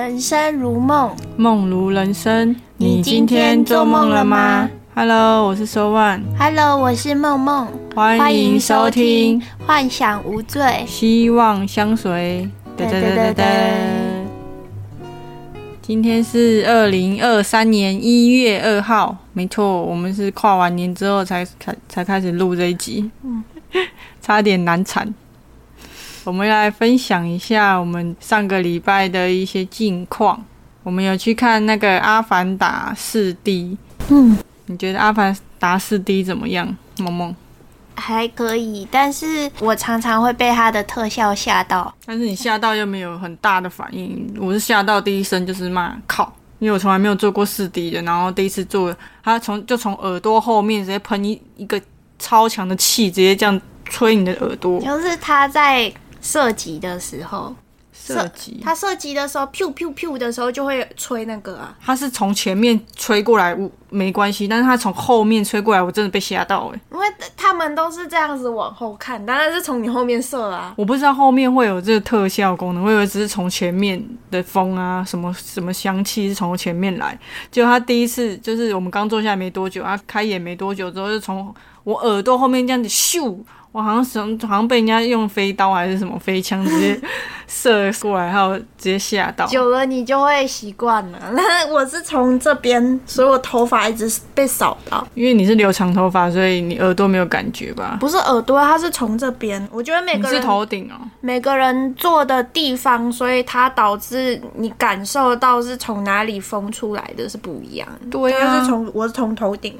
人生如梦，梦如人生。你今天做梦了吗？Hello，我是 So One。Hello，我是梦梦，欢迎收听《幻想无罪》。希望相随。今天是二零二三年一月二号，没错，我们是跨完年之后才开才开始录这一集，嗯，差点难产。我们来分享一下我们上个礼拜的一些近况。我们有去看那个《阿凡达》四 D，嗯，你觉得《阿凡达》四 D 怎么样，萌萌？还可以，但是我常常会被它的特效吓到。但是你吓到又没有很大的反应，我是吓到第一声就是骂靠，因为我从来没有做过四 D 的，然后第一次做，它从就从耳朵后面直接喷一一个超强的气，直接这样吹你的耳朵。就是它在射击的时候，射击，他射击的时候，pew pew pew 的时候就会吹那个啊。他是从前面吹过来，我没关系，但是他从后面吹过来，我真的被吓到哎、因为他们都是这样子往后看，当然是从你后面射啊。我不知道后面会有这个特效功能，我以为只是从前面的风啊，什么什么香气是从前面来。结果他第一次就是我们刚坐下来没多久，他开眼没多久之后，就从我耳朵后面这样子咻，我好像什好像被人家用飞刀还是什么飞枪直接 射过来，还有直接吓到。久了你就会习惯了。那 我是从这边，所以我头发一直被扫到，因为你是留长头发，所以你耳朵没有感觉吧？不是耳朵，它是从这边。我觉得每个人是头顶哦、每个人坐的地方，所以它导致你感受到是从哪里风出来的是不一样的。对啊它是从我是从头顶，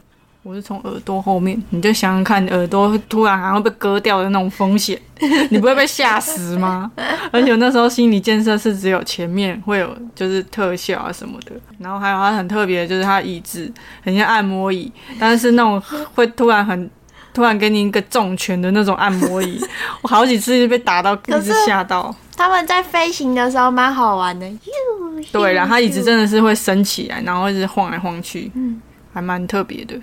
我是从耳朵后面，你就想想看，耳朵突然好像被割掉的那种风险，你不会被吓死吗？而且我那时候心理建设是只有前面会有就是特效啊什么的，然后还有它很特别的就是它椅子很像按摩椅，但是那种会突然很突然给你一个重拳的那种按摩椅，我好几次被打到，一直吓到。他们在飞行的时候蛮好玩的。对，然后它椅子真的是会升起来，然后一直晃来晃去，嗯还蛮特别的。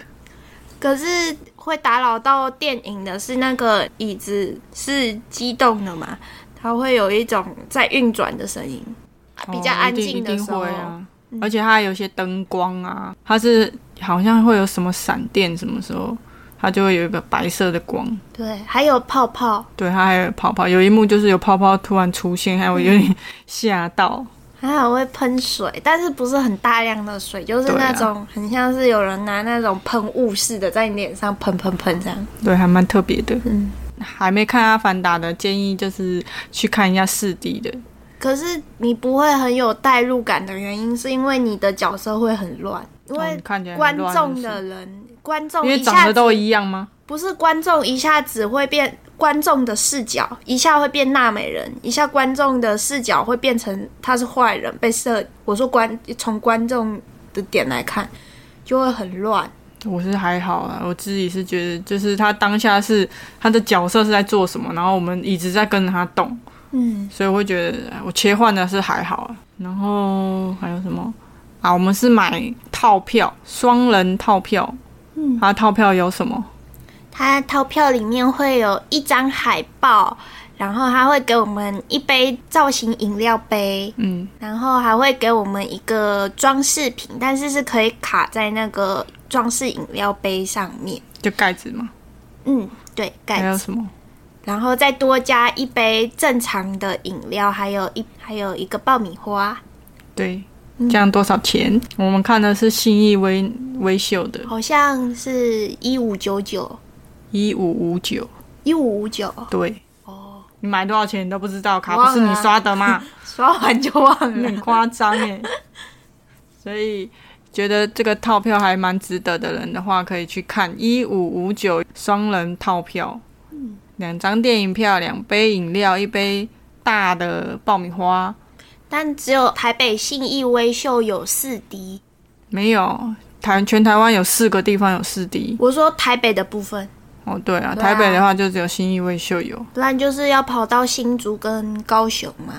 可是会打扰到电影的是那个椅子是机动的嘛，它会有一种在运转的声音，比较安静的时候。哦一定一定会啊。而且它还有一些灯光啊，它是好像会有什么闪电，什么时候它就会有一个白色的光。对，还有泡泡，对，它还有泡泡，有一幕就是有泡泡突然出现，还有有点吓到。还好会喷水，但是不是很大量的水，就是那种很像是有人拿那种喷雾似的在你脸上喷喷喷这样。对，还蛮特别的。嗯，还没看《阿凡达》的，建议就是去看一下四 D 的。可是你不会很有代入感的原因，是因为你的角色会很乱，因哦为观众的人，观众因为长得都一样吗？不是观众一下子会变观众的视角，一下会变娜美人，一下观众的视角会变成他是坏人被设。我说观从观众的点来看，就会很乱。我是还好啊，我自己是觉得，就是他当下是他的角色是在做什么，然后我们一直在跟着他动，嗯，所以我会觉得哎我切换的是还好啊。然后还有什么啊？我们是买套票，双人套票。嗯，它套票有什么？它套票里面会有一张海报，然后他会给我们一杯造型饮料杯，嗯，然后还会给我们一个装饰品，但是是可以卡在那个装饰饮料杯上面。就盖子嘛。嗯，对，盖子。还有什么？然后再多加一杯正常的饮料，还有一还有一个爆米花，对，这样多少钱？我们看的是信义微微秀的，好像是一五九九，一五五九。一五五九。对，哦，你买多少钱你都不知道，卡不是你刷的吗？刷完就忘了。很夸张哎。所以觉得这个套票还蛮值得的人的话，可以去看一五五九双人套票，两张电影票，两杯饮料，一杯大的爆米花。但只有台北信义威秀有四 D。没有台全台湾有四个地方有四 D 我说台北的部分，哦，对啊，对啊台北的话就只有新义威秀有，不然就是要跑到新竹跟高雄嘛。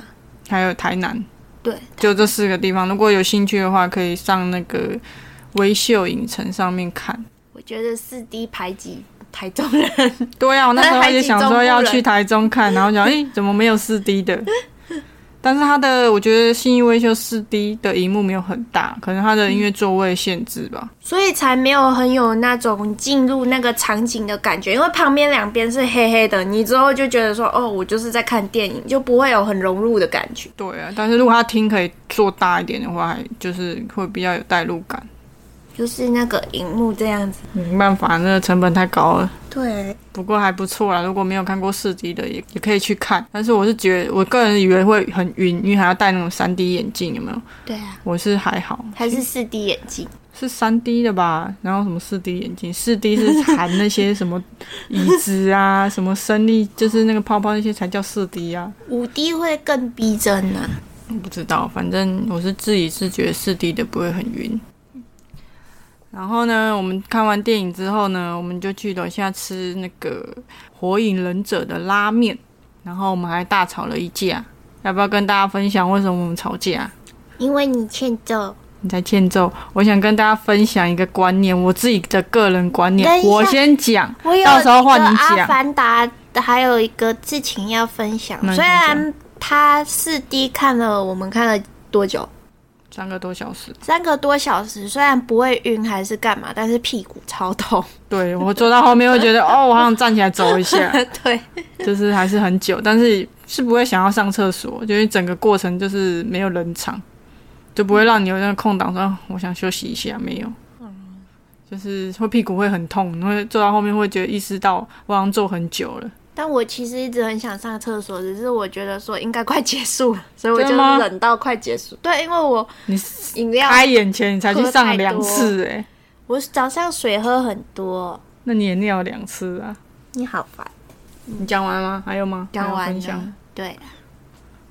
还有台南，对，就这四个地方。如果有兴趣的话，可以上那个微秀影城上面看。我觉得四 D 排挤台中人。对啊，我那时候也想说要去台中看，然后讲，诶，怎么没有四 D 的？但是它的我觉得信义维修四 D 的荧幕没有很大，可能它的音乐座位限制吧。所以才没有很有那种进入那个场景的感觉，因为旁边两边是黑黑的，你之后就觉得说，哦，我就是在看电影，就不会有很融入的感觉。对啊，但是如果它厅可以做大一点的话，就是会比较有代入感。就是那个荧幕这样子，没办法，那个成本太高了。对，不过还不错啦，如果没有看过四 D 的，也也可以去看。但是我是觉得，我个人以为会很晕，因为还要戴那种三 D 眼镜，有没有？对啊，我是还好，还是四 D 眼镜，是三 D 的吧？然后什么四 D 眼镜？四 D 是含那些什么椅子啊，什么声力，就是那个泡泡那些才叫四 D 啊。五 D 会更逼真呢、不知道，反正我是自己是觉得四 D 的不会很晕。然后呢，我们看完电影之后呢，我们就去楼下吃那个火影忍者的拉面，然后我们还大吵了一架。要不要跟大家分享为什么我们吵架？因为你欠揍。你在欠揍。我想跟大家分享一个观念，我自己的个人观念我先讲，我有到时候换你讲阿讲。凡达的还有一个事情要分享，虽然他四 D 看了，我们看了多久？三个多小时，三个多小时，虽然不会晕还是干嘛，但是屁股超痛。对我坐到后面会觉得，哦，我好想站起来走一下。对，就是还是很久，但是是不会想要上厕所，就是整个过程就是没有冷场，就不会让你有那个空档说啊我想休息一下，没有。就是会屁股会很痛，你会坐到后面会觉得意识到我好像坐很久了。但我其实一直很想上厕所，只是我觉得说应该快结束了，所以我就忍到快结束。对，因为我你饮料，开眼前你才去上两次哎、我早上水喝很多。那你也尿两次啊？你好烦，你讲完了吗？还有吗？讲完分享了。对，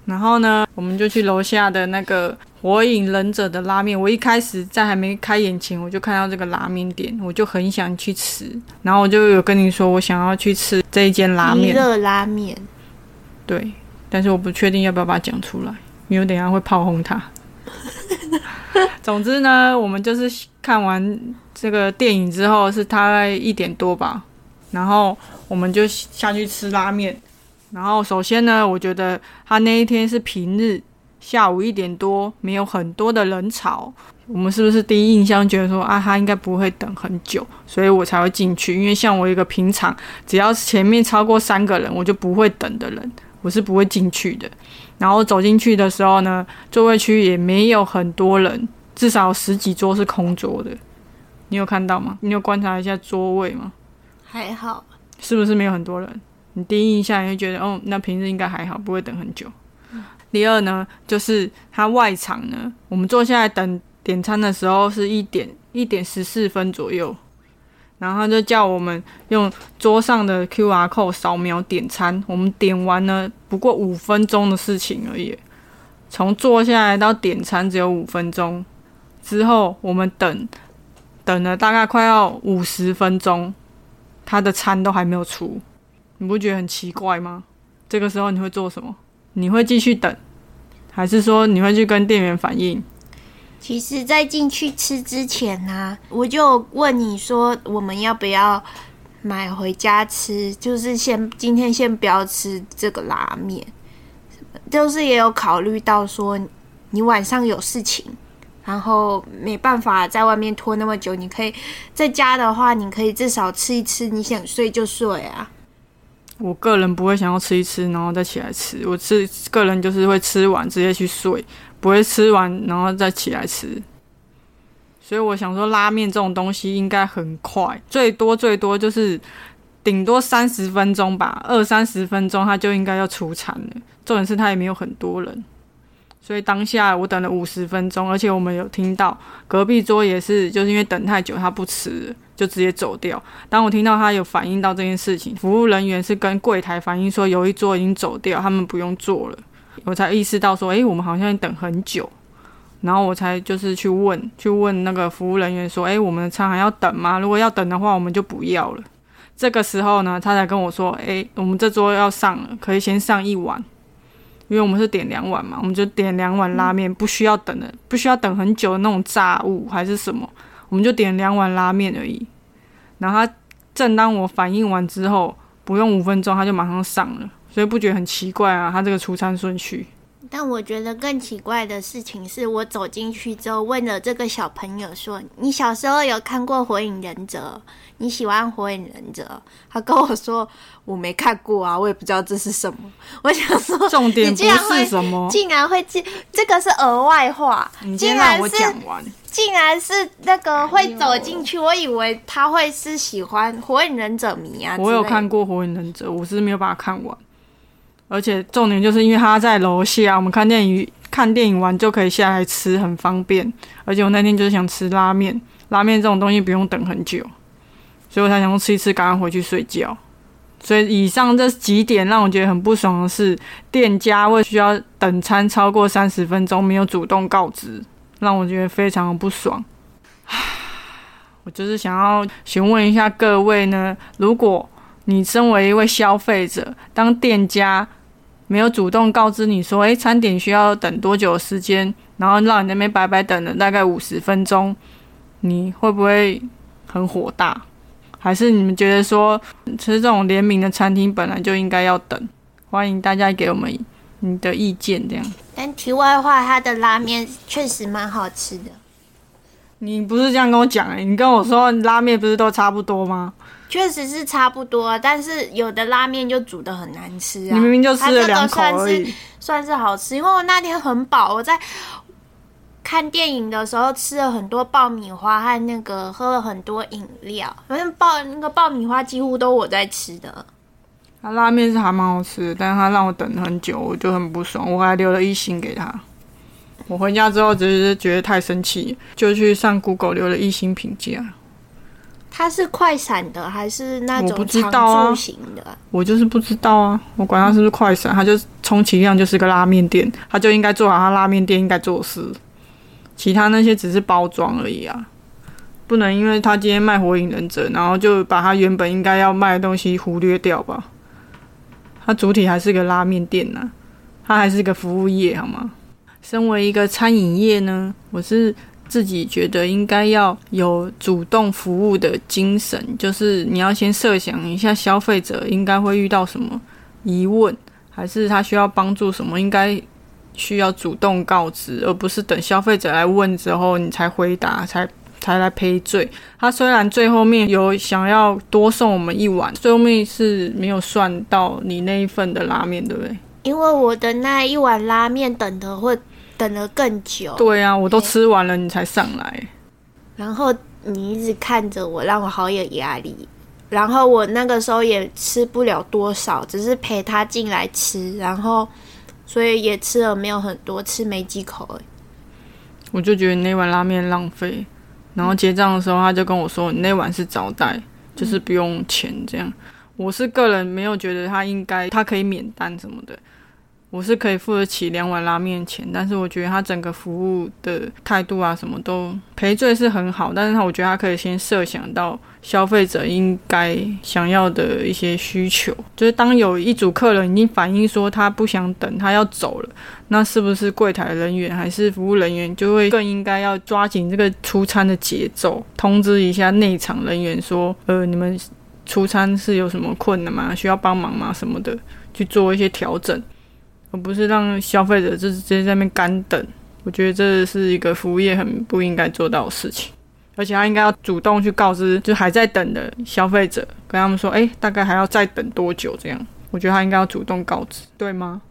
然后呢，我们就去楼下的那个火影忍者的拉面。我一开始在还没开眼前，我就看到这个拉面店，我就很想去吃。然后我就有跟你说，我想要去吃这一间拉面。一热拉面。对，但是我不确定要不要把它讲出来，因为等一下会炮轰他。总之呢，我们就是看完这个电影之后是大概一点多吧，然后我们就下去吃拉面。然后首先呢，我觉得他那一天是平日下午一点多，没有很多的人潮。我们是不是第一印象觉得说啊，他应该不会等很久，所以我才会进去。因为像我一个平常只要前面超过三个人，我就不会等的人，我是不会进去的。然后走进去的时候呢，座位区也没有很多人，至少十几桌是空桌的。你有看到吗？你有观察一下桌位吗？还好，是不是没有很多人？你第一印象也会觉得，哦，那平日应该还好，不会等很久。第二呢，就是它外场呢，我们坐下来等点餐的时候是一点一点十四分左右，然后就叫我们用桌上的 QR code 扫描点餐。我们点完呢，不过五分钟的事情而已，从坐下来到点餐只有五分钟。之后我们等等了大概快要五十分钟，他的餐都还没有出，你不觉得很奇怪吗？这个时候你会做什么？你会继续等，还是说你会去跟店员反映？其实，在进去吃之前呢、我就问你说，我们要不要买回家吃？就是先今天先不要吃这个拉面，就是也有考虑到说你晚上有事情，然后没办法在外面拖那么久，你可以在家的话，你可以至少吃一吃，你想睡就睡啊。我个人不会想要吃一吃，然后再起来吃。我吃个人就是会吃完直接去睡，不会吃完然后再起来吃。所以我想说，拉面这种东西应该很快，最多最多就是顶多三十分钟吧，二三十分钟它就应该要出餐了。重点是它也没有很多人，所以当下我等了五十分钟，而且我们有听到隔壁桌也是，就是因为等太久他不吃，就直接走掉。当我听到他有反映到这件事情，服务人员是跟柜台反映说有一桌已经走掉，他们不用做了，我才意识到说，诶，我们好像等很久。然后我才就是去问，去问那个服务人员说，诶，我们的餐还要等吗？如果要等的话，我们就不要了。这个时候呢，他才跟我说，诶，我们这桌要上了，可以先上一碗，因为我们是点两碗嘛，我们就点两碗拉面，不需要等的，不需要等很久的那种炸物还是什么，我们就点两碗拉面而已。然后他正当我反应完之后，不用五分钟他就马上上了，所以不觉得很奇怪啊？他这个出餐顺序，但我觉得更奇怪的事情是我走进去之后，问了这个小朋友说：“你小时候有看过《火影忍者》？你喜欢《火影忍者》？”他跟我说：“我没看过啊，我也不知道这是什么。”我想说，重点不你竟然会是什么，竟然会记，这个是额外话，你竟然是讲完。竟然是那个会走进去，我以为他会是喜欢《火影忍者》迷啊。我有看过，过《火影忍者》，我是没有把它看完。而且重点就是因为他在楼下，我们看电影看电影完就可以下来吃，很方便。而且我那天就是想吃拉面，拉面这种东西不用等很久，所以我才想吃一吃，赶快回去睡觉。所以以上这几点让我觉得很不爽的是，店家为需要等餐超过三十分钟没有主动告知，让我觉得非常的不爽。我就是想要询问一下各位呢，如果你身为一位消费者，当店家没有主动告知你说，诶，餐点需要等多久的时间，然后让你那边白白等了大概五十分钟，你会不会很火大？还是你们觉得说吃这种联名的餐厅本来就应该要等？欢迎大家给我们你的意见，这样。但题外话，它的拉面确实蛮好吃的。你不是这样跟我讲诶、你跟我说拉面不是都差不多吗？确实是差不多，但是有的拉面就煮的很难吃啊。你明明就吃了两口算是而已。算是好吃，因为我那天很饱，我在看电影的时候吃了很多爆米花和那个喝了很多饮料，反正爆那个爆米花几乎都我在吃的。他拉面是还蛮好吃的，但是他让我等很久，我就很不爽，我还留了一星给他。我回家之后只是觉得太生气，就去上 Google 留了一星评价。它是快闪的还是那种常知道啊驻型的？我就是不知道啊，我管它是不是快闪，它就充其量就是个拉面店，它就应该做好它拉面店应该做的事，其他那些只是包装而已啊。不能因为他今天卖火影忍者，然后就把他原本应该要卖的东西忽略掉吧。它主体还是个拉面店呐、它还是个服务业，好吗？身为一个餐饮业呢，我是自己觉得应该要有主动服务的精神，就是你要先设想一下消费者应该会遇到什么疑问，还是他需要帮助什么，应该需要主动告知，而不是等消费者来问之后你才回答，才才来赔罪。他虽然最后面有想要多送我们一碗，最后面是没有算到你那一份的拉面，对不对？因为我的那一碗拉面等的会等了更久，对啊，我都吃完了，你才上来。然后你一直看着我，让我好有压力。然后我那个时候也吃不了多少，只是陪他进来吃，然后所以也吃了没有很多，吃没几口而已。我就觉得那碗拉面浪费。然后结账的时候，他就跟我说：“你那碗是招待，就是不用钱这样。”我是个人没有觉得他应该，他可以免单什么的。我是可以付得起两碗拉面钱，但是我觉得他整个服务的态度啊，什么都赔罪是很好，但是他我觉得他可以先设想到消费者应该想要的一些需求，就是当有一组客人已经反映说他不想等，他要走了，那是不是柜台人员还是服务人员就会更应该要抓紧这个出餐的节奏，通知一下内场人员说，呃，你们出餐是有什么困难吗？需要帮忙吗？什么的，去做一些调整。而不是让消费者就是直接在那边干等，我觉得这是一个服务业很不应该做到的事情，而且他应该要主动去告知，就还在等的消费者，跟他们说，哎、大概还要再等多久？这样，我觉得他应该要主动告知，对吗？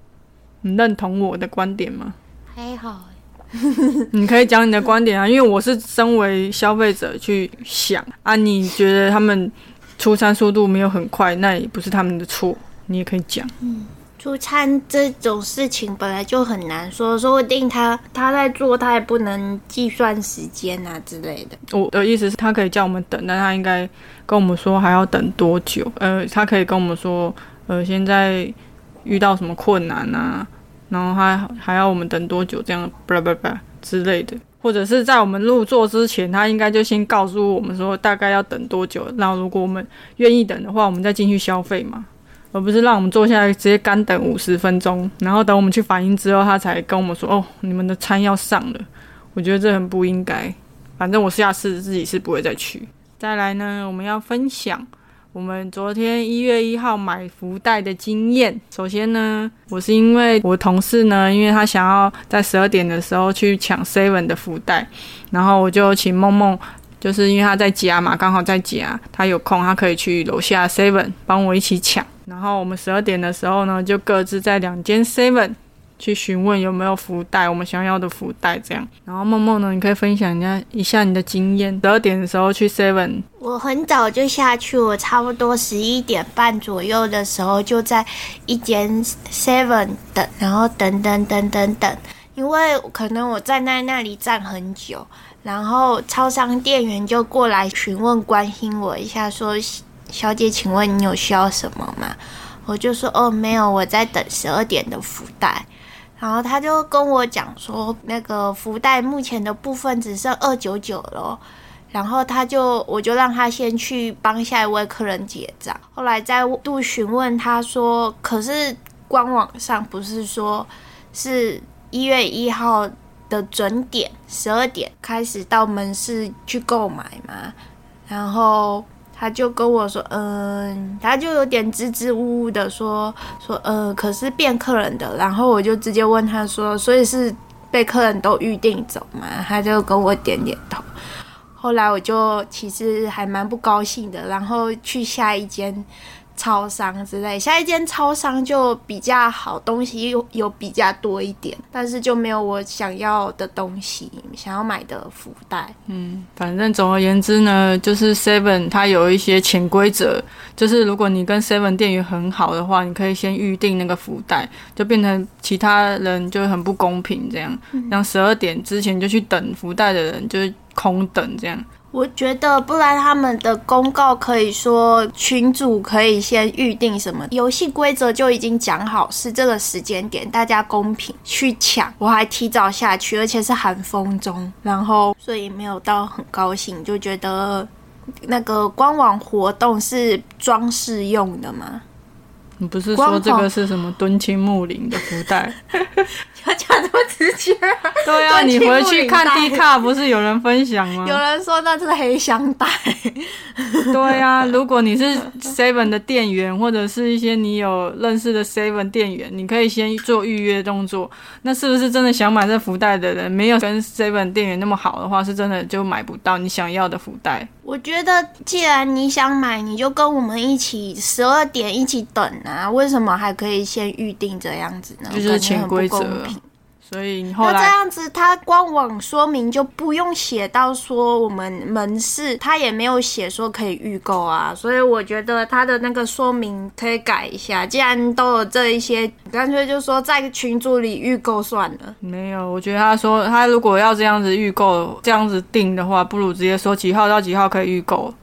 你认同我的观点吗？还好欸，你可以讲你的观点啊，因为我是身为消费者去想啊，你觉得他们出餐速度没有很快，那也不是他们的错，你也可以讲。出餐这种事情本来就很难说，说不定他他在做，他也不能计算时间啊之类的。我的意思是，他可以叫我们等，但他应该跟我们说还要等多久。呃，他可以跟我们说，呃，现在遇到什么困难啊，然后他还要我们等多久，这样巴拉巴拉之类的。或者是在我们入座之前，他应该就先告诉我们说大概要等多久。然后如果我们愿意等的话，我们再进去消费嘛，而不是让我们坐下来直接干等五十分钟，然后等我们去反应之后，他才跟我们说哦，你们的餐要上了。我觉得这很不应该。反正我下次自己是不会再去。再来呢，我们要分享我们昨天一月一号买福袋的经验。首先呢，我是因为我同事呢，因为他想要在十二点的时候去抢 seven 的福袋，然后我就请梦梦，就是因为他在家嘛，刚好在家，他有空，他可以去楼下 seven 帮我一起抢。然后我们十二点的时候呢，就各自在两间 seven。去询问有没有福袋，我们想要的福袋这样。然后梦梦呢，你可以分享一下一下你的经验。十二点的时候去 Seven，我很早就下去，我差不多十一点半左右的时候就在一间 Seven 等，然后等等等等等，因为可能我站在那里站很久，然后超商店员就过来询问关心我一下，说：“小姐，请问你有需要什么吗？”我就说：“哦，没有，我在等十二点的福袋。”然后他就跟我讲说，那个福袋目前的部分只剩二九九了。然后他就，我就让他先去帮下一位客人结账。后来再度询问他说，可是官网上不是说是一月一号的准点十二点开始到门市去购买吗？然后。他就跟我说，嗯，他就有点支支吾吾的说说，呃，可是变客人的，然后我就直接问他说，所以是被客人都预定走嘛？他就跟我点点头。后来我就其实还蛮不高兴的，然后去下一间。超商之类，下一间超商就比较好，东西有有比较多一点，但是就没有我想要的东西，想要买的福袋。嗯，反正总而言之呢，就是 Seven 它有一些潜规则，就是如果你跟 Seven 店员很好的话，你可以先预定那个福袋，就变成其他人就很不公平这样，让十二点之前就去等福袋的人就是空等这样。我觉得，不然他们的公告可以说群主可以先预定什么游戏规则就已经讲好是这个时间点，大家公平去抢。我还提早下去，而且是寒风中，然后所以没有到很高兴，就觉得那个官网活动是装饰用的吗？你不是说这个是什么敦亲睦邻的福袋？要讲这么直接？对啊，你回去看 D 卡，不是有人分享吗？有人说那是黑箱袋。对啊，如果你是 Seven 的店员，或者是一些你有认识的 Seven 店员，你可以先做预约动作。那是不是真的想买这福袋的人，没有跟 Seven 店员那么好的话，是真的就买不到你想要的福袋？我觉得，既然你想买，你就跟我们一起十二点一起等啊。为什么还可以先预定这样子呢？就是潜规则。所以你后来那这样子，他官网说明就不用写到说我们门市，他也没有写说可以预购啊。所以我觉得他的那个说明可以改一下。既然都有这一些，干脆就说在群组里预购算了。没有，我觉得他说他如果要这样子预购，这样子定的话，不如直接说几号到几号可以预购，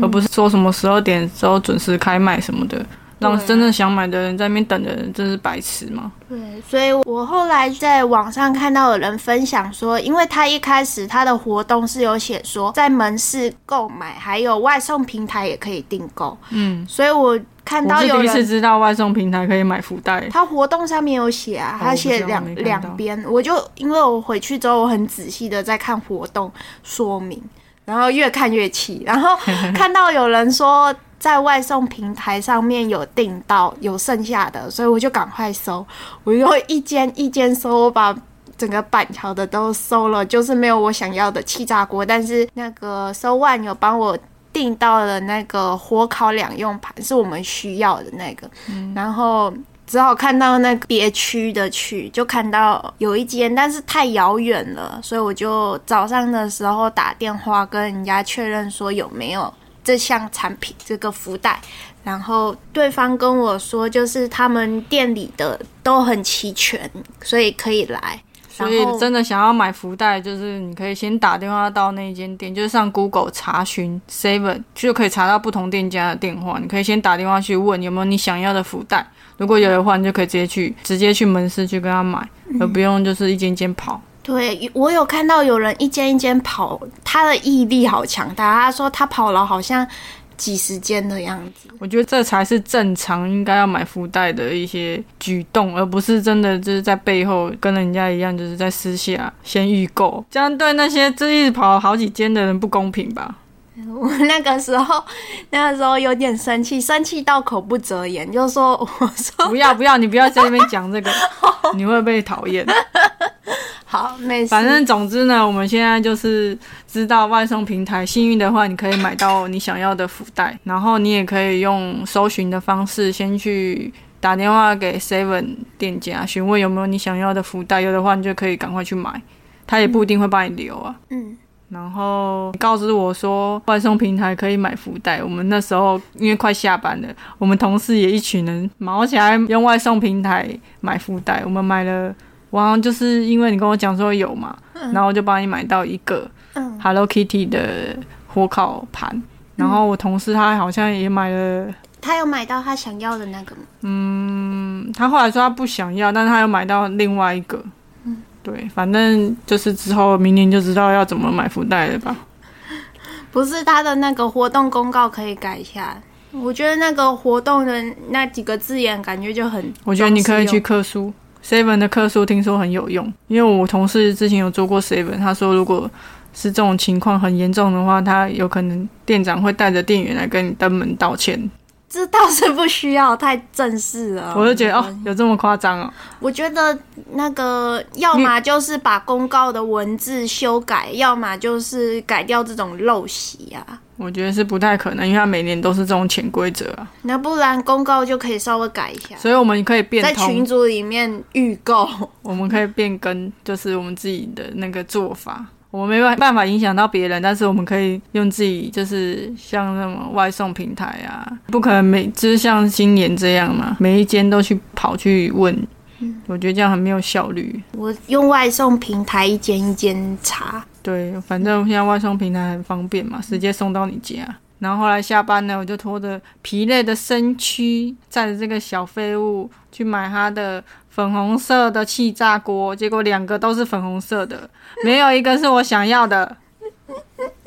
而不是说什么十二点之后准时开卖什么的。让真正想买的人在那边等的人，真是白痴吗？对，所以我后来在网上看到有人分享说，因为他一开始他的活动是有写说在门市购买，还有外送平台也可以订购。嗯，所以我看到有人第一次知道外送平台可以买福袋。他活动上面有写啊，他写两两边，我就因为我回去之后，我很仔细的在看活动说明，然后越看越气，然后 看到有人说。在外送平台上面有订到有剩下的，所以我就赶快收。我又一间一间收，我把整个板桥的都收了，就是没有我想要的气炸锅。但是那个收万有帮我订到了那个火烤两用盘，是我们需要的那个。然后只好看到那个别区的去，就看到有一间，但是太遥远了，所以我就早上的时候打电话跟人家确认说有没有。这项产品，这个福袋，然后对方跟我说，就是他们店里的都很齐全，所以可以来。所以真的想要买福袋，就是你可以先打电话到那间店，就是上 Google 查询 Seven，就可以查到不同店家的电话。你可以先打电话去问有没有你想要的福袋，如果有的话，你就可以直接去直接去门市去跟他买，而不用就是一间间跑。对，我有看到有人一间一间跑，他的毅力好强大。他说他跑了好像几十间的样子。我觉得这才是正常应该要买福袋的一些举动，而不是真的就是在背后跟人家一样，就是在私下先预购，这样对那些这一直跑好几间的人不公平吧？我那个时候，那个时候有点生气，生气到口不择言，就说我说不要不要，你不要在那边讲这个，你会被讨厌。好，没事。反正总之呢，我们现在就是知道外送平台，幸运的话，你可以买到你想要的福袋，然后你也可以用搜寻的方式先去打电话给 Seven 店家询问有没有你想要的福袋，有的话你就可以赶快去买，他也不一定会帮你留啊。嗯，然后告知我说外送平台可以买福袋，我们那时候因为快下班了，我们同事也一群人毛起来用外送平台买福袋，我们买了。我好像就是因为你跟我讲说有嘛，然后我就帮你买到一个 Hello Kitty 的火烤盘，然后我同事他好像也买了，他有买到他想要的那个吗？嗯，他后来说他不想要，但是他有买到另外一个。嗯，对，反正就是之后明年就知道要怎么买福袋了吧？不是他的那个活动公告可以改一下，我觉得那个活动的那几个字眼感觉就很，我觉得你可以去刻书。Seven 的客诉听说很有用，因为我同事之前有做过 Seven，他说如果是这种情况很严重的话，他有可能店长会带着店员来跟你登门道歉。这倒是不需要，太正式了。我就觉得哦，有这么夸张哦？我觉得那个要么就是把公告的文字修改，要么就是改掉这种陋习啊。我觉得是不太可能，因为他每年都是这种潜规则啊。那不然公告就可以稍微改一下。所以我们可以变在群组里面预告，我们可以变更，就是我们自己的那个做法。我们没办办法影响到别人，但是我们可以用自己，就是像那种外送平台啊，不可能每就是像今年这样嘛，每一间都去跑去问，我觉得这样很没有效率。我用外送平台一间一间查，对，反正现在外送平台很方便嘛，直接送到你家。然后后来下班呢，我就拖着疲累的身躯，载着这个小废物去买他的。粉红色的气炸锅，结果两个都是粉红色的，没有一个是我想要的。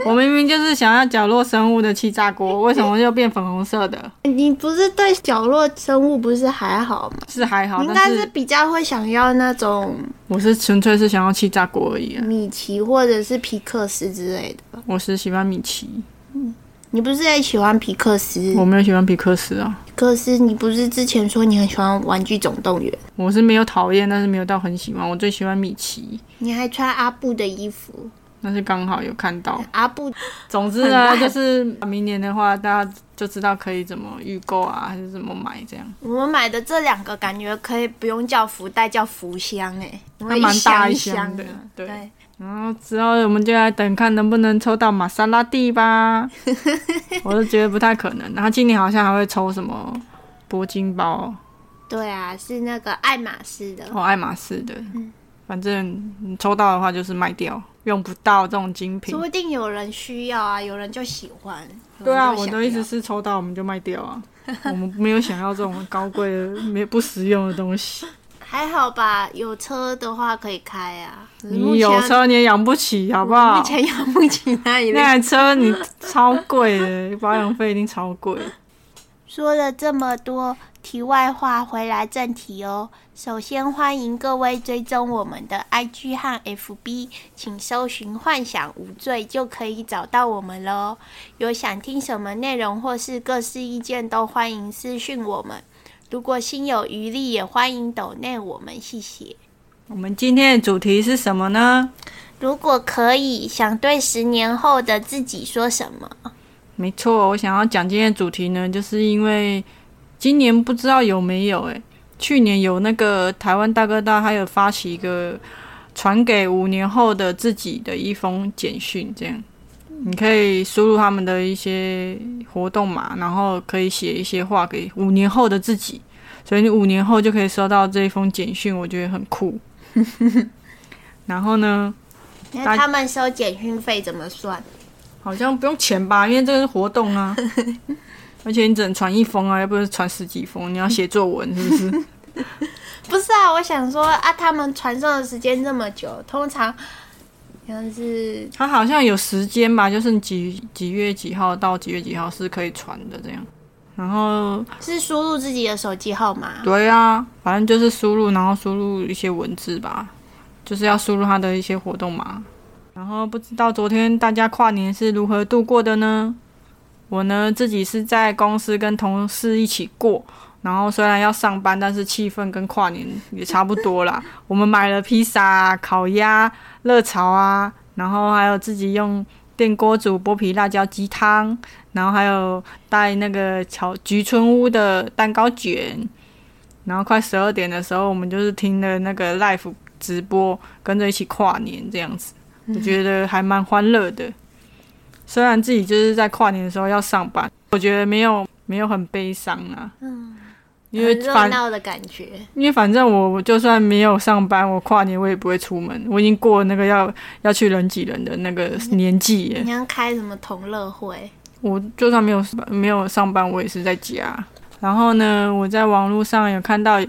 我明明就是想要角落生物的气炸锅，为什么又变粉红色的？你不是对角落生物不是还好吗？是还好，应该是比较会想要那种。我是纯粹是想要气炸锅而已啊。米奇或者是皮克斯之类的。我是喜欢米奇。嗯。你不是也喜欢皮克斯？我没有喜欢皮克斯啊。皮克斯，你不是之前说你很喜欢《玩具总动员》？我是没有讨厌，但是没有到很喜欢。我最喜欢米奇。你还穿阿布的衣服？那是刚好有看到阿布。总之呢，就是明年的话，大家就知道可以怎么预购啊，还是怎么买这样。我们买的这两个感觉可以不用叫福袋，叫福箱哎，还蛮大一箱的，对。然后之后我们就来等看能不能抽到玛莎拉蒂吧，我都觉得不太可能。然后今年好像还会抽什么铂金包，对啊，是那个爱马仕的，哦，爱马仕的，嗯，反正你抽到的话就是卖掉，用不到这种精品，说不定有人需要啊，有人就喜欢。对啊，我的意思是抽到我们就卖掉啊，我们没有想要这种高贵的、没不实用的东西。还好吧，有车的话可以开啊。你有车你也养不起，好不好？目前养不起那一那台车，你超贵的，保养费一定超贵。说了这么多题外话，回来正题哦。首先欢迎各位追踪我们的 IG 和 FB，请搜寻“幻想无罪”就可以找到我们喽。有想听什么内容或是各式意见，都欢迎私讯我们。如果心有余力，也欢迎抖内我们，谢谢。我们今天的主题是什么呢？如果可以，想对十年后的自己说什么？没错，我想要讲今天的主题呢，就是因为今年不知道有没有诶，去年有那个台湾大哥大，还有发起一个传给五年后的自己的一封简讯，这样你可以输入他们的一些活动嘛，然后可以写一些话给五年后的自己，所以你五年后就可以收到这一封简讯，我觉得很酷。然后呢？那他们收简讯费怎么算？好像不用钱吧，因为这个是活动啊。而且你只能传一封啊，要不是传十几封，你要写作文是不是？不是啊，我想说啊，他们传送的时间这么久，通常像是他好像有时间吧，就是几几月几号到几月几号是可以传的这样。然后是输入自己的手机号码。对啊，反正就是输入，然后输入一些文字吧，就是要输入他的一些活动码。然后不知道昨天大家跨年是如何度过的呢？我呢自己是在公司跟同事一起过，然后虽然要上班，但是气氛跟跨年也差不多啦。我们买了披萨、烤鸭、热炒啊，然后还有自己用电锅煮剥皮辣椒鸡汤，然后还有带那个巧菊村屋的蛋糕卷。然后快十二点的时候，我们就是听了那个 live 直播，跟着一起跨年这样子。我觉得还蛮欢乐的，虽然自己就是在跨年的时候要上班，我觉得没有没有很悲伤啊。嗯，因为热反闹的感觉。因为反正我我就算没有上班，我跨年我也不会出门，我已经过了那个要要去人挤人的那个年纪耶。你要开什么同乐会？我就算没有没有上班，我也是在家。然后呢，我在网络上有看到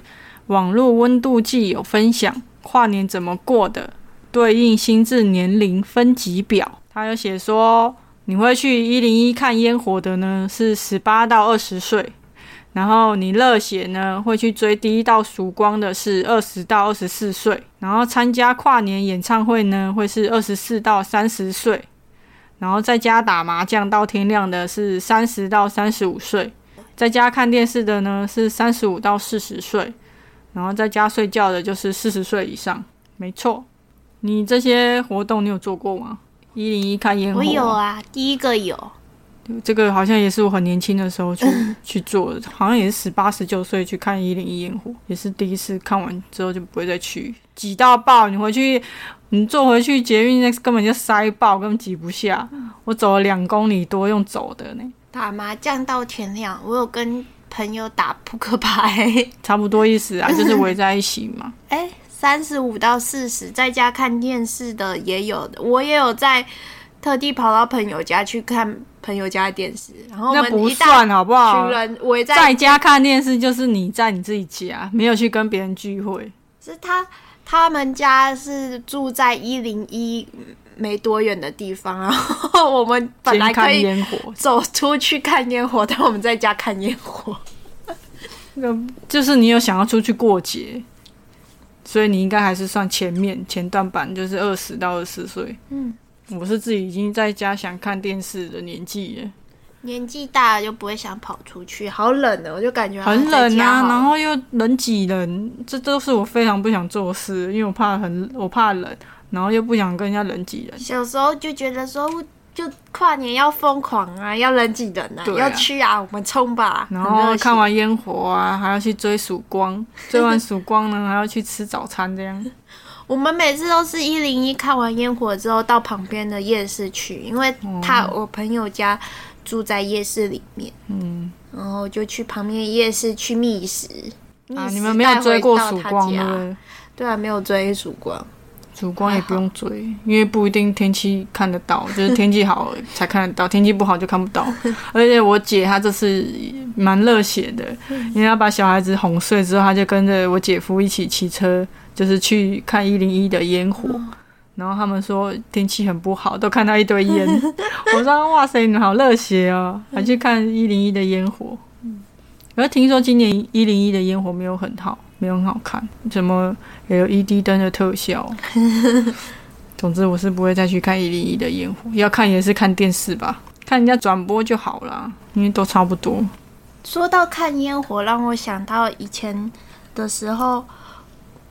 网络温度计有分享跨年怎么过的。对应心智年龄分级表，他有写说，你会去一零一看烟火的呢，是十八到二十岁；然后你热血呢，会去追第一道曙光的是二十到二十四岁；然后参加跨年演唱会呢，会是二十四到三十岁；然后在家打麻将到天亮的是三十到三十五岁；在家看电视的呢是三十五到四十岁；然后在家睡觉的就是四十岁以上。没错。你这些活动你有做过吗？一零一看烟火，我有啊，第一个有。这个好像也是我很年轻的时候去 去做的，好像也是十八十九岁去看一零一烟火，也是第一次看完之后就不会再去，挤到爆！你回去，你坐回去捷运那根本就塞爆，根本挤不下。我走了两公里多用走的呢。打麻将到天亮，我有跟朋友打扑克牌，差不多意思啊，就是围在一起嘛。哎。三十五到四十，在家看电视的也有的，我也有在特地跑到朋友家去看朋友家的电视。然后那不算好不好？群人围在在家看电视，就是你在你自己家，没有去跟别人聚会。是他他们家是住在一零一没多远的地方，然后我们本来可以 走出去看烟火，但我们在家看烟火。那个就是你有想要出去过节。所以你应该还是算前面前段版，就是二十到二十岁。嗯，我是自己已经在家想看电视的年纪了。年纪大了就不会想跑出去，好冷的，我就感觉很冷啊，然后又人挤人，这都是我非常不想做事，因为我怕很我怕冷，然后又不想跟人家人挤人。小时候就觉得说。就跨年要疯狂啊，要人挤人啊，要去啊，我们冲吧！然后看完烟火啊，还要去追曙光，追完曙光呢，还要去吃早餐，这样。我们每次都是一零一看完烟火之后，到旁边的夜市去，因为他我朋友家住在夜市里面，嗯，然后就去旁边夜市去觅食。啊，你们没有追过曙光对对啊，没有追曙光。曙光也不用追，因为不一定天气看得到，就是天气好才看得到，天气不好就看不到。而且我姐她这次蛮热血的，因为她把小孩子哄睡之后，她就跟着我姐夫一起骑车，就是去看一零一的烟火。然后他们说天气很不好，都看到一堆烟。我说哇塞，你们好热血哦，还去看一零一的烟火。而听说今年一零一的烟火没有很好。没有很好看，怎么 LED 灯的特效？总之，我是不会再去看一零一的烟火，要看也是看电视吧，看人家转播就好啦，因为都差不多。说到看烟火，让我想到以前的时候。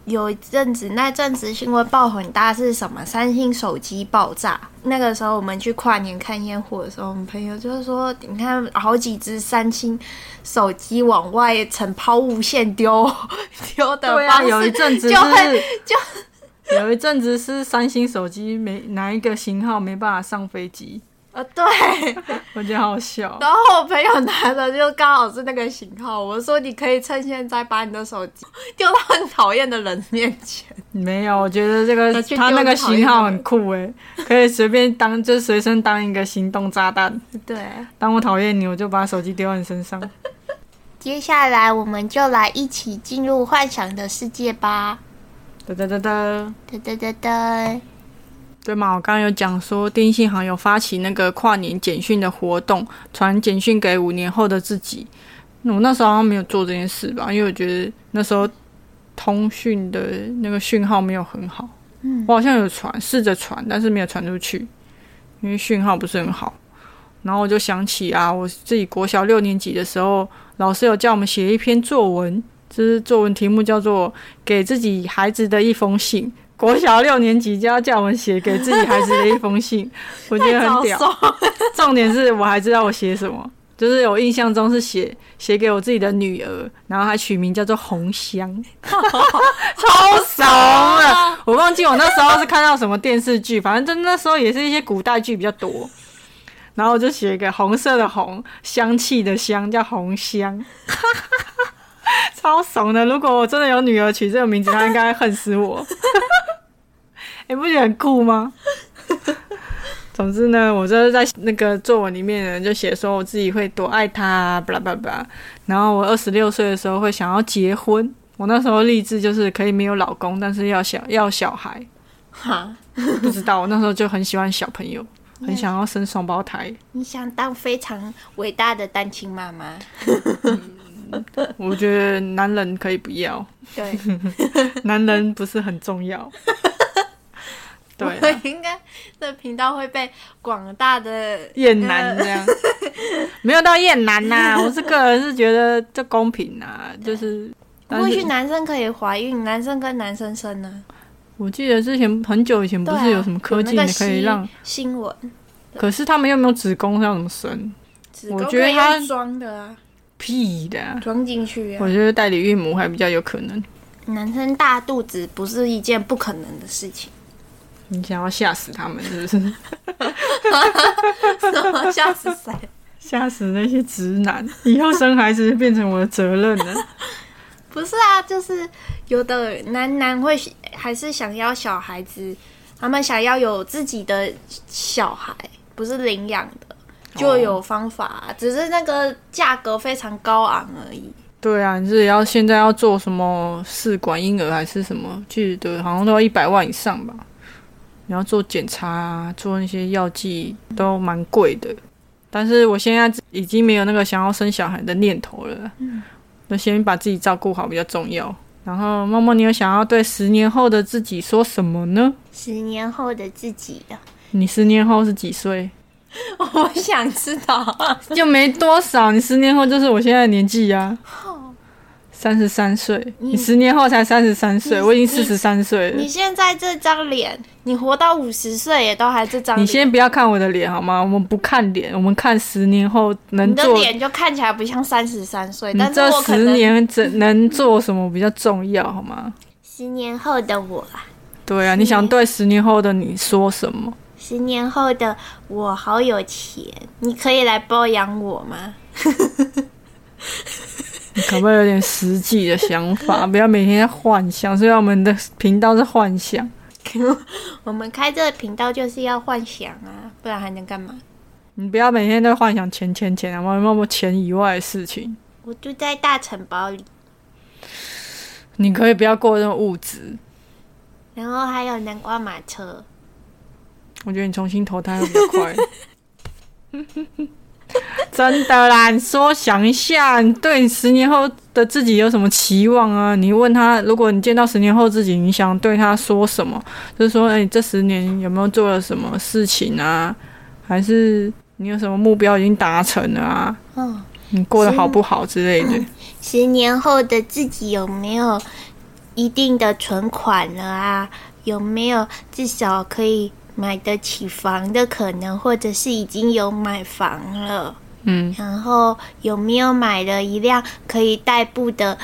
有一阵子，那阵子新闻爆很大，是什么？三星手机爆炸。那个时候我们去跨年看烟火的时候，我们朋友就是说，你看好几只三星手机往外呈抛物线丢 丢的方式，有一阵子是就有一阵子是三星手机没哪一个型号没办法上飞机。啊对 我觉得好笑。然后我朋友拿的就刚好是那个型号我说你可以趁现在把你的手机丢到很讨厌的人面前。没有我觉得这个他那个型号很酷哎可以随便当就随身当一个行动炸弹对。当我讨厌你我就把手机丢到你身上。接下来我们就来一起进入幻想的世界吧。噔噔噔噔噔噔噔对嘛？我刚刚有讲说，电信行有发起那个跨年简讯的活动，传简讯给五年后的自己。我那时候好像没有做这件事吧，因为我觉得那时候通讯的那个讯号没有很好。嗯我好像有传，试着传，但是没有传出去，因为讯号不是很好。然后我就想起啊，我自己国小六年级的时候，老师有叫我们写一篇作文，就是作文题目叫做《给自己孩子的一封信》。国小六年级就要叫我们写给自己孩子的一封信，我觉得很屌。重点是我还知道我写什么，就是我印象中是写写给我自己的女儿，然后还取名叫做红香，超怂的。我忘记我那时候是看到什么电视剧，反正就那时候也是一些古代剧比较多。然后我就写一个红色的红，香气的香，叫红香，超怂的。如果我真的有女儿取这个名字，她应该恨死我。你不觉得很酷吗？总之呢，我就是在那个作文里面呢，就写说我自己会多爱他，巴拉巴拉。然后我二十六岁的时候会想要结婚。我那时候立志就是可以没有老公，但是要小要小孩。哈，不知道我那时候就很喜欢小朋友。很想要生双胞胎，你想当非常伟大的单亲妈妈？我觉得男人可以不要，对，男人不是很重要。对，应该这频道会被广大的厌男这样，没有到厌男呐。我是个人是觉得这公平啊，就是或许男生可以怀孕，男生跟男生生呢。我记得之前很久以前不是有什么科技可以让新闻，可是他们又没有子宫，要怎么生？我觉得他装的啊，屁的，啊装进去。啊我觉得代理孕母还比较有可能。男生大肚子不是一件不可能的事情。你想要吓死他们是不是？什么吓死谁？吓死那些直男！以后生孩子变成我的责任了。不是啊，就是有的男男会还是想要小孩子，他们想要有自己的小孩，不是领养的，就有方法，只是那个价格非常高昂而已。对啊，你是要现在要做什么试管婴儿还是什么？记得好像都要一百万以上吧。你要做检查啊，做那些药剂都蛮贵的。但是我现在已经没有那个想要生小孩的念头了。嗯。那先把自己照顾好比较重要。然后，默默，你有想要对十年后的自己说什么呢？十年后的自己啊，你十年后是几岁？我想知道，就没多少。你十年后就是我现在的年纪呀。三十三岁，你十年后才三十三岁，我已经四十三岁了。你现在这张脸，你活到五十岁也都还这张。你先不要看我的脸好吗？我们不看脸，我们看十年后能做。你的脸就看起来不像三十三岁，但这十年怎能做什么比较重要好吗？十年后的我啊。对啊，你想对十年后的你说什么？十年后的我好有钱，你可以来包养我吗？你可不可以有点实际的想法？不要每天在幻想。虽然我们的频道是幻想。我们开这个频道就是要幻想啊，不然还能干嘛？你不要每天都幻想钱钱钱啊，没有没有钱以外的事情。我住在大城堡里。你可以不要过那么物质。然后还有南瓜马车。我觉得你重新投胎会比较快。真的啦，你说想一下，你对你十年后的自己有什么期望啊？你问他，如果你见到十年后自己，你想对他说什么？就是说，哎，这十年有没有做了什么事情啊？还是你有什么目标已经达成了啊？嗯，你过得好不好之类的？十年后的自己有没有一定的存款了啊？有没有至少可以？买得起房的可能，或者是已经有买房了，嗯，然后有没有买了一辆可以代步的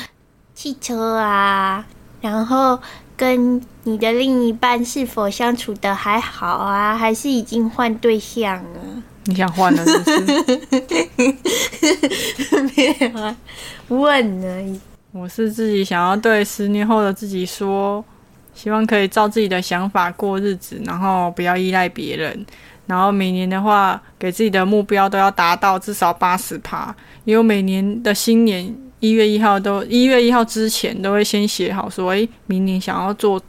汽车啊？然后跟你的另一半是否相处的还好啊？还是已经换对象了？你想换了是不是？没有啊，问而已。我是自己想要对十年后的自己说。希望可以照自己的想法过日子，然后不要依赖别人。然后每年的话，给自己的目标都要达到至少八十趴。因为每年的新年一月一号都一月一号之前都会先写好，说诶，明年想要做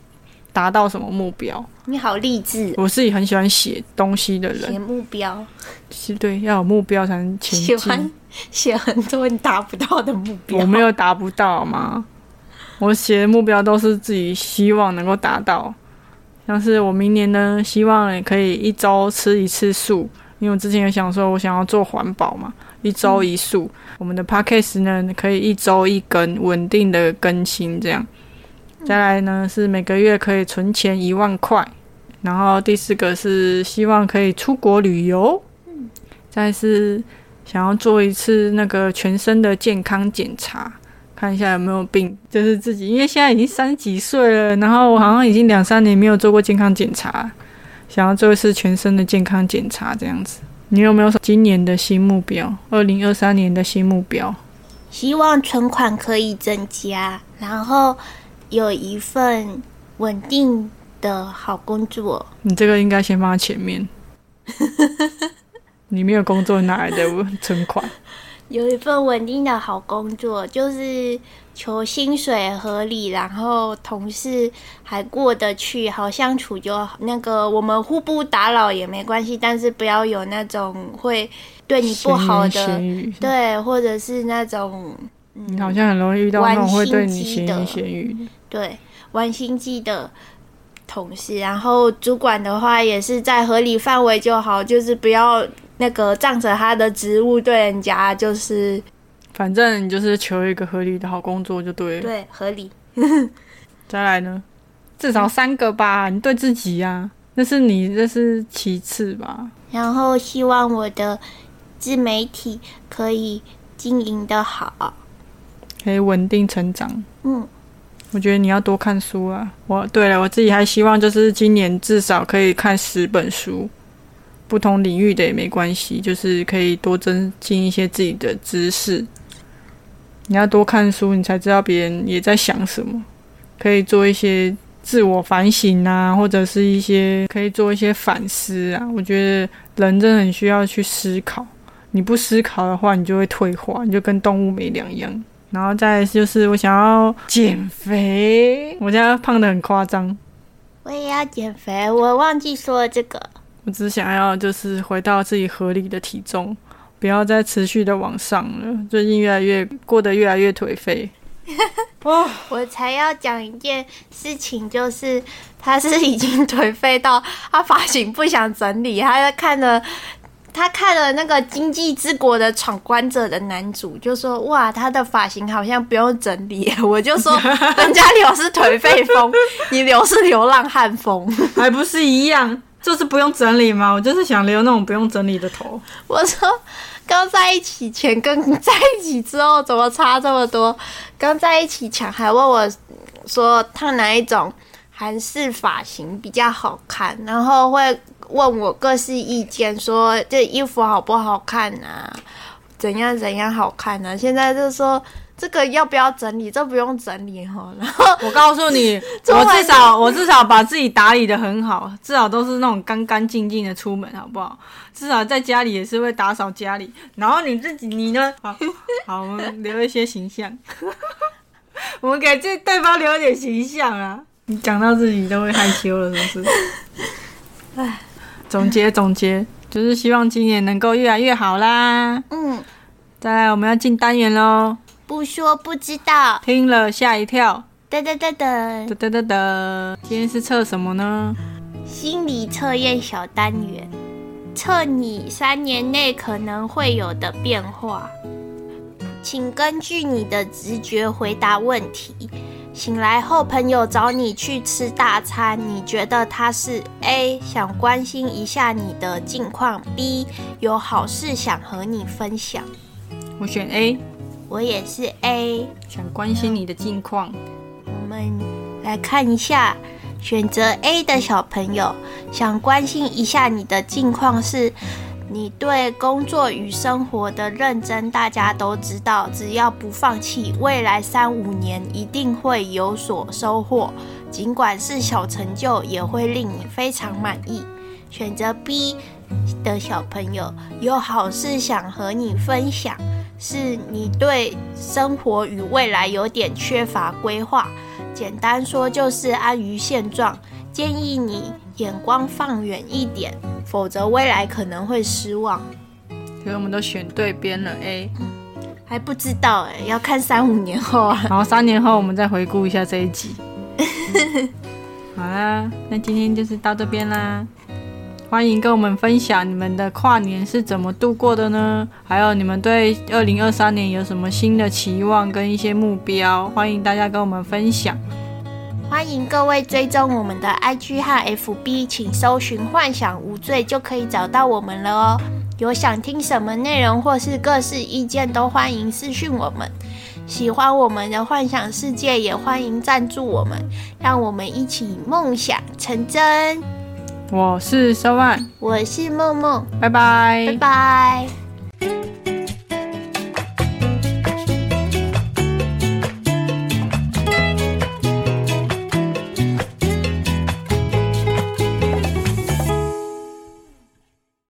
达到什么目标。你好励志！我自己很喜欢写东西的人。写目标是对，要有目标才能前进。喜欢写很多你达不到的目标。我没有达不到吗？我写的目标都是自己希望能够达到，像是我明年呢，希望也可以一周吃一次素，因为我之前有想说，我想要做环保嘛，一周一素。我们的 podcast 呢，可以一周一更，稳定的更新这样。再来呢，是每个月可以存钱一万块。然后第四个是希望可以出国旅游。再是想要做一次那个全身的健康检查。看一下有没有病，就是自己，因为现在已经三十几岁了，然后我好像已经两三年没有做过健康检查，想要做一次全身的健康检查这样子。你有没有今年的新目标？二零二三年的新目标？希望存款可以增加，然后有一份稳定的好工作。你这个应该先放在前面。你没有工作哪来的存款？有一份稳定的好工作，就是求薪水合理，然后同事还过得去，好相处就好。那个我们互不打扰也没关系，但是不要有那种会对你不好的，对，或者是那种你好像很容易遇到那种会对你闲言闲语，对，玩心机的同事。然后主管的话也是在合理范围就好，就是不要。那个仗着他的职务对人家就是，反正你就是求一个合理的好工作就对了。对，合理。再来呢，至少三个吧。你对自己呀，那是你，那是其次吧。然后希望我的自媒体可以经营的好，可以稳定成长。嗯，我觉得你要多看书啊。我对了，我自己还希望就是今年至少可以看十本书。不同领域的也没关系，就是可以多增进一些自己的知识。你要多看书，你才知道别人也在想什么，可以做一些自我反省啊，或者是一些可以做一些反思啊。我觉得人真的很需要去思考，你不思考的话，你就会退化，你就跟动物没两样。然后再就是我想要减肥，我现在胖的很夸张。我也要减肥，我忘记说了这个。我只想要就是回到自己合理的体重，不要再持续的往上了。最近越来越过得越来越颓废。哦，我才要讲一件事情，就是他是已经颓废到他发型不想整理，他在看了他看了那个《经济之国》的闯关者的男主，就说哇，他的发型好像不用整理。我就说人家留是颓废风，你留是流浪汉风，还不是一样？就是不用整理吗？我就是想留那种不用整理的头。我说，刚在一起前跟在一起之后怎么差这么多？刚在一起前还问我说烫哪一种韩式发型比较好看，然后会问我各式意见，说这衣服好不好看啊？怎样怎样好看呢？现在就说。这个要不要整理？这不用整理哈。然后我告诉你，我至少我至少把自己打理的很好，至少都是那种干干净净的出门，好不好？至少在家里也是会打扫家里。然后你自己你呢？好，好，我们留一些形象。我们给这对方留一点形象啊！你讲到自己都会害羞了，是不是？哎，总结总结，就是希望今年能够越来越好啦。嗯，再来我们要进单元喽。不说不知道，听了吓一跳。噔噔噔噔噔噔噔，今天是测什么呢？心理测验小单元，测你三年内可能会有的变化。请根据你的直觉回答问题。醒来后，朋友找你去吃大餐，你觉得他是 A 想关心一下你的近况，B 有好事想和你分享。我选 A。我也是 A，想关心你的近况。我们来看一下，选择 A 的小朋友想关心一下你的近况，是你对工作与生活的认真。大家都知道，只要不放弃，未来三五年一定会有所收获。尽管是小成就，也会令你非常满意。选择 B 的小朋友有好事想和你分享。是你对生活与未来有点缺乏规划，简单说就是安于现状。建议你眼光放远一点，否则未来可能会失望。所以我们都选对边了，A 还不知道哎，要看三五年后啊。然后三年后我们再回顾一下这一集。好啦，那今天就是到这边啦。欢迎跟我们分享你们的跨年是怎么度过的呢？还有你们对二零二三年有什么新的期望跟一些目标？欢迎大家跟我们分享。欢迎各位追踪我们的 IG 和 FB，请搜寻“幻想无罪”就可以找到我们了哦。有想听什么内容或是各式意见，都欢迎私讯我们。喜欢我们的幻想世界，也欢迎赞助我们，让我们一起梦想成真。我是 s o 我是梦梦，拜拜，拜拜。